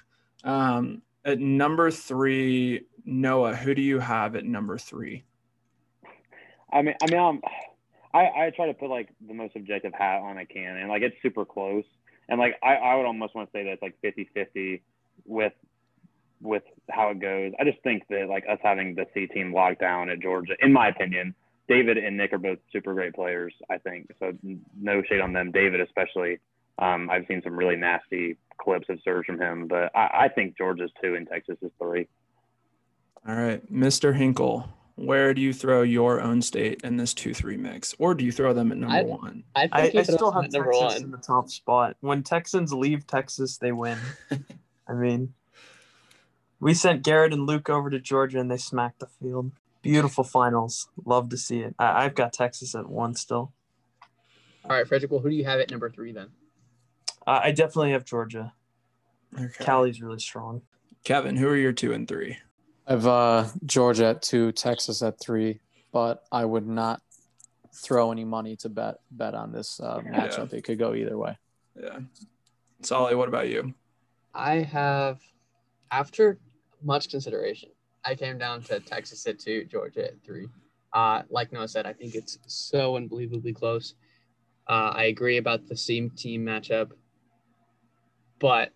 A: Um, at number three, Noah, who do you have at number three?
E: I mean, I mean, um, I, I try to put like the most objective hat on I can, and like it's super close. And like I, I would almost want to say that it's like 50-50 with with how it goes. I just think that like us having the C team locked down at Georgia, in my opinion, David and Nick are both super great players. I think so. No shade on them. David especially. Um, I've seen some really nasty clips of serves from him, but I, I think Georgia's two and Texas is three.
A: All right, Mr. Hinkle, where do you throw your own state in this two-three mix, or do you throw them at number
B: I-
A: one?
B: I, think
D: I, I still have
B: at number
D: Texas
B: one.
D: in the top spot. When Texans leave Texas, they win. I mean, we sent Garrett and Luke over to Georgia, and they smacked the field. Beautiful finals. Love to see it. I, I've got Texas at one still.
B: All right, Frederick. Well, who do you have at number three then?
D: Uh, I definitely have Georgia.
A: Okay.
D: Cali's really strong.
A: Kevin, who are your two and three?
C: I've uh, Georgia at two, Texas at three, but I would not throw any money to bet bet on this uh, matchup. It could go either way.
A: Yeah. Solly, what about you?
B: I have, after much consideration, I came down to Texas at two, Georgia at three. Uh, like Noah said, I think it's so unbelievably close. Uh, I agree about the same team matchup, but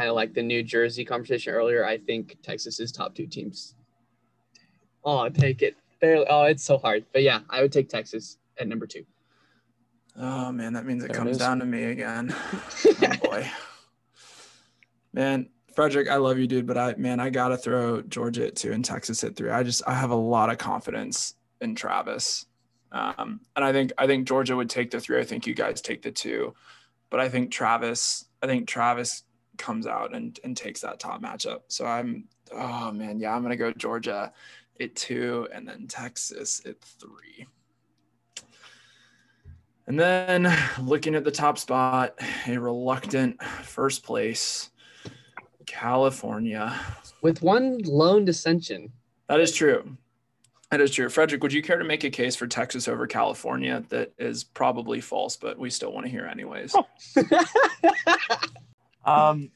B: kind of like the New Jersey conversation earlier, I think Texas is top two teams. Oh, I'll take it. Barely. Oh, it's so hard. But yeah, I would take Texas at number two.
A: Oh man, that means it
C: There
A: comes
C: is.
A: down to me again. oh boy. Man, Frederick, I love you, dude, but I man, I gotta throw Georgia at two and Texas at three. I just I have a lot of confidence in Travis. Um, and I think I think Georgia would take the three. I think you guys take the two. But I think Travis, I think Travis comes out and, and takes that top matchup. So I'm oh man, yeah, I'm gonna go Georgia at two and then Texas at three. And then looking at the top spot, a reluctant first place, California.
B: With one lone dissension.
A: That is true. That is true. Frederick, would you care to make a case for Texas over California that is probably false, but we still want to hear anyways?
D: Um,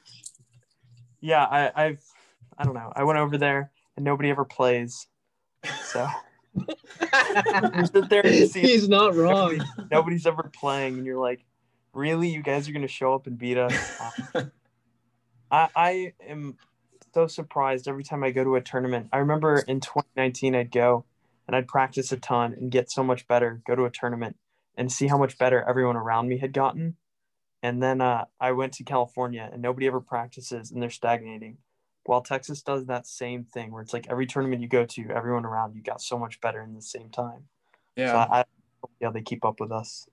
D: yeah, I, I've, I don't know. I went over there and nobody ever plays. So you sit there and see
B: He's not wrong.
D: nobody- nobody's ever playing, and you're like, really? You guys are going to show up and beat us? Um, I, I am so surprised every time I go to a tournament. I remember in 2019, I'd go and I'd practice a ton and get so much better, go to a tournament and see how much better everyone around me had gotten. And then uh, I went to California and nobody ever practices and they're stagnating. While Texas does that same thing where it's like every tournament you go to, everyone around you got so much better in the same time. So
A: Yeah.
D: I, I yeah, they keep up with us.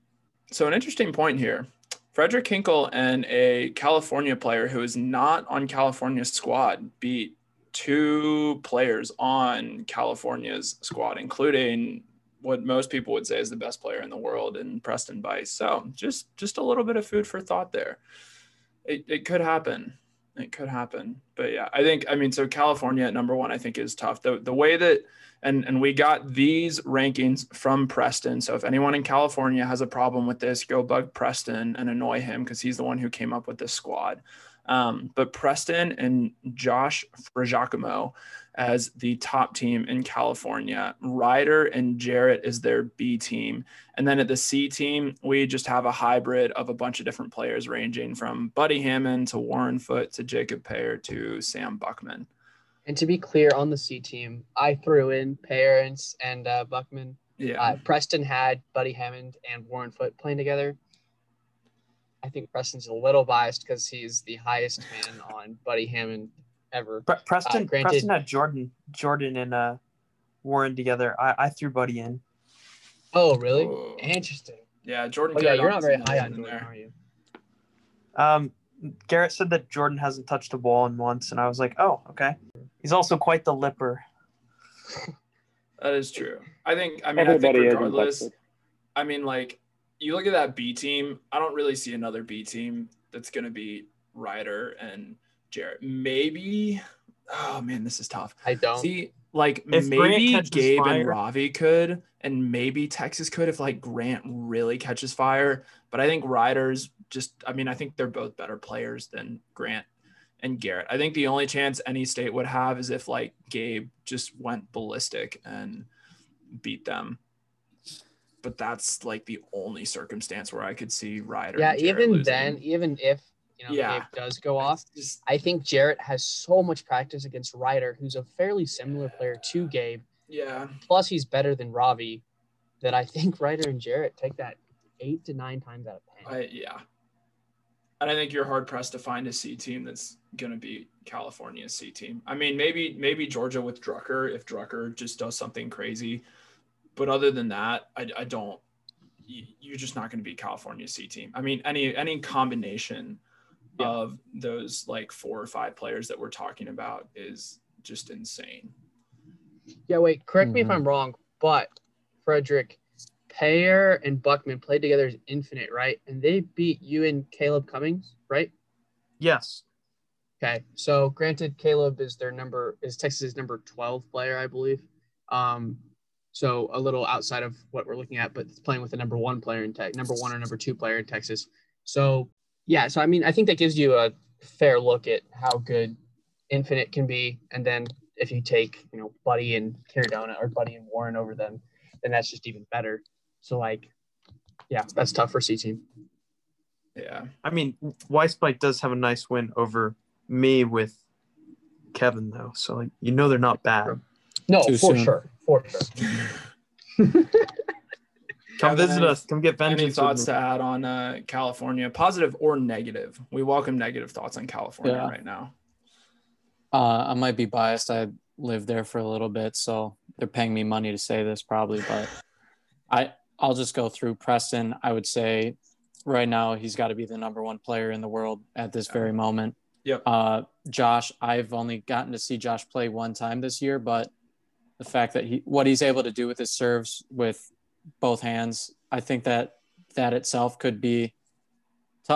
A: So an interesting point here. Frederick Hinkle and a California player who is not on California's squad beat two players on California's squad, including what most people would say is the best player in the world in Preston Bice. So just just a little bit of food for thought there. It, it could happen. It could happen. But yeah, I think I mean so California at number one I think is tough. The the way that and and we got these rankings from Preston. So if anyone in California has a problem with this, go bug Preston and annoy him because he's the one who came up with this squad. Um, but Preston and Josh Fragiacomo as the top team in California. Ryder and Jarrett is their B team. And then at the C team, we just have a hybrid of a bunch of different players ranging from Buddy Hammond to Warren Foote to Jacob Payer to Sam Buckman.
B: And to be clear, on the C team, I threw in parents and uh, Buckman.
A: Yeah.
B: Uh, Preston had Buddy Hammond and Warren Foote playing together. I think Preston's a little biased because he's the highest man on Buddy Hammond ever.
D: Pre- Preston,
B: Uh, granted-
D: Preston had Jordan, Jordan and uh, Warren together. I, I threw Buddy in.
B: Oh, really?
A: Oh.
B: Interesting.
A: yeah, Jordan.
B: Oh, yeah, you're not very high
A: in
B: on Jordan,
A: there.
B: are you?
D: Um, Garrett said that Jordan hasn't touched a ball in once, and I was like, oh, okay. He's also quite the lipper.
A: That is true. I think. I mean, I think
E: Everybody is in
A: regardless. I mean, like you look at that B team. I don't really see another B team that's going to be Ryder and Jarrett. Maybe. Oh man, this is tough.
B: I don't.
A: See, like
D: If
A: maybe
D: catches
A: Gabe and Ravi could, and maybe Texas could if like Grant really catches fire. But I think Ryder's just. I mean, I think they're both better players than Grant and Garrett. I think the only chance any state would have is if like Gabe just went ballistic and beat them. But that's like the only circumstance where I could see Ryder.
B: yeah,
A: and
B: even
A: losing.
B: then, even if you know
A: Yeah.
B: Does go off,
A: just
B: I think Jarrett has so much practice against Ryder, who's a fairly similar player to Gabe.
A: yeah,
B: Plus, he's better than Ravi. That I think Ryder and Jarrett take that eight to nine times out of ten.
A: I yeah. And I think you're hard pressed to find a C team that's gonna be California's C team. I mean, maybe maybe Georgia with Drucker if Drucker just does something crazy, but other than that, I, I don't. you- You're just not going to be California's C team. I mean, any any combination
B: Yeah.
A: of those like four or five players that we're talking about is just insane.
B: Yeah, wait, correct me if
C: Mhm.
B: I'm wrong, but Frederick, Payer and Buckman played together as Infinite, right? And they beat you and Caleb Cummings, right?
D: Yes.
B: Okay. So granted, Caleb is their number is Texas's number 12 player, I believe. Um, so a little outside of what we're looking at, but it's playing with the number one player in Tech, number one or number two player in Texas. So yeah, so I mean, I think that gives you a fair look at how good Infinite can be, and then if you take you know Buddy and Cardona or Buddy and Warren over them, then that's just even better. So like, yeah, that's tough for C team.
A: Yeah.
D: I mean, Weisspike does have a nice win over me with Kevin, though. So, like, you know, they're not bad.
B: No,
C: Too
B: for
C: soon.
B: sure, for sure.
D: Come
A: Kevin,
D: visit
A: any-
D: us. Come get vengeance.
A: Any thoughts to add on uh, California, positive or negative? We welcome negative thoughts on California
C: Yeah.
A: right now.
C: Uh, I might be biased. I lived there for a little bit, so they're paying me money to say this probably, but I I'll just go through Preston. I would say right now he's got to be the number one player in the world at this very moment.
A: Yep.
C: Uh, Josh, I've only gotten to see Josh play one time this year, but the fact that he what he's able to do with his serves with both hands, I think that that itself could be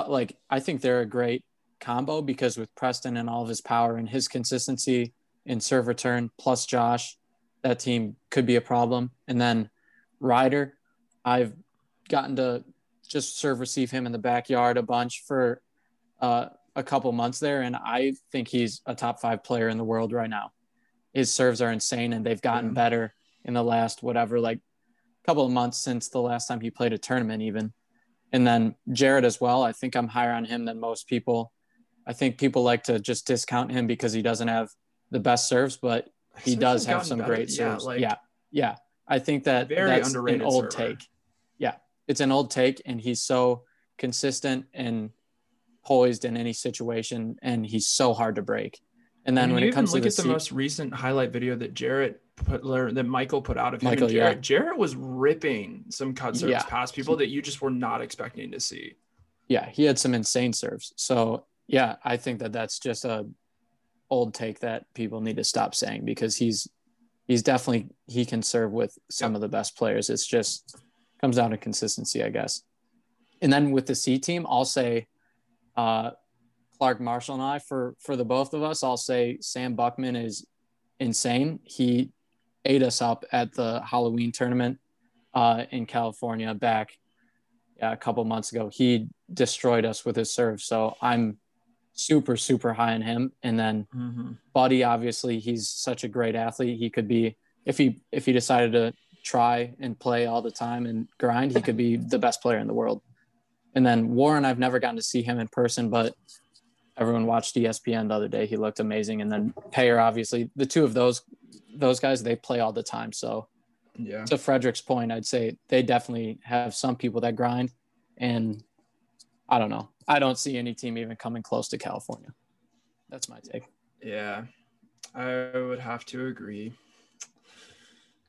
C: like I think they're a great combo because with Preston and all of his power and his consistency in serve return plus Josh, that team could be a problem. And then Ryder, I've gotten to just serve receive him in the backyard a bunch for uh, a couple months there, and I think he's a top five player in the world right now. His serves are insane, and they've gotten better in the last whatever like couple of months since the last time he played a tournament, even. And then Jared as well. I think I'm higher on him than most people. I think people like to just discount him because he doesn't have the best serves, but he does
A: have
C: some
A: better.
C: great
A: Yeah,
C: serves.
A: like-
C: yeah, yeah. I think that
A: Very
C: that's
A: underrated
C: an old
A: server.
C: take. Yeah, it's an old take, and he's so consistent and poised in any situation, and he's so hard to break. And then
A: I mean,
C: when it comes to
A: look
C: the,
A: at the
C: se-
A: most recent highlight video that Jarrett put that Michael put out of him
C: Michael,
A: and
C: yeah.
A: Jarrett, Jarrett was ripping some cut serves
C: Yeah.
A: past people that you just were not expecting to see.
C: yeah, he had some insane serves. So yeah, I think that that's just a old take that people need to stop saying because he's he's definitely he can serve with some of the best players. It's just comes down to consistency, I guess. And then with the C team, I'll say uh, Clark Marshall and I for for the both of us, I'll say Sam Buckman is insane. He ate us up at the Halloween tournament uh, in California back yeah, a couple months ago. He destroyed us with his serve. So I'm super, super high on him. And then Buddy, obviously, he's such a great athlete. He could be if he if he decided to try and play all the time and grind, he could be the best player in the world. And then Warren, I've never gotten to see him in person, but everyone watched ESPN the other day. He looked amazing. And then Payer, obviously, the two of those those guys, they play all the time. So
A: Yeah.
C: to Frederick's point, I'd say they definitely have some people that grind, and I don't know. I don't see any team even coming close to California. That's my take.
A: Yeah. I would have to agree.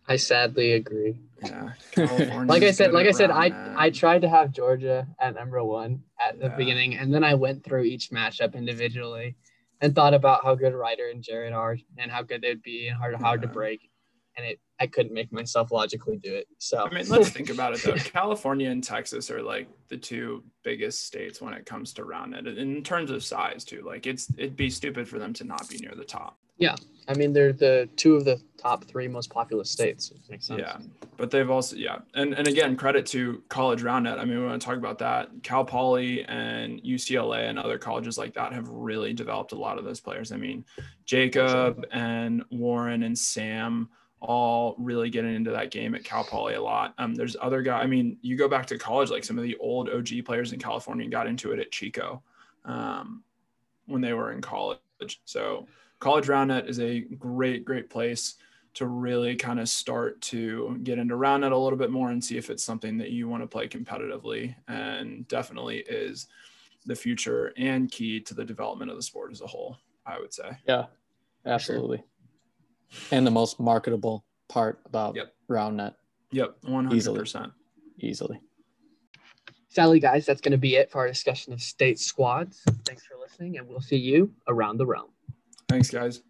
B: I sadly agree.
A: Yeah.
B: Like I said, like I said, I
A: California's
B: I tried to have Georgia at number one at the
A: Yeah.
B: beginning, and then I went through each matchup individually and thought about how good Ryder and Jared are and how good they'd be and hard hard to break. And it I couldn't make myself logically do it. So
A: I mean, let's think about it though. California and Texas are like the two biggest states when it comes to round net in terms of size too. Like it's it'd be stupid for them to not be near the top.
B: Yeah, I mean they're the two of the top three most populous states. Makes sense.
A: Yeah, but they've also yeah, and and again credit to college round net. I mean, we want to talk about that. Cal Poly and UCLA and other colleges like that have really developed a lot of those players. I mean, Jacob and Warren and Sam all really getting into that game at Cal Poly a lot. Um, there's other guys. I mean, you go back to college, like some of the old OG players in California got into it at Chico um, when they were in college. So college round net is a great, great place to really kind of start to get into round net a little bit more and see if it's something that you want to play competitively and definitely is the future and key to the development of the sport as a whole i would say
C: Yeah, absolutely. And the most marketable part about
A: Yep.
C: round net
A: yep 100%
C: easily.
B: Sally, guys, that's going to be it for our discussion of state squads. Thanks for listening, and we'll see you around the realm.
A: thanks guys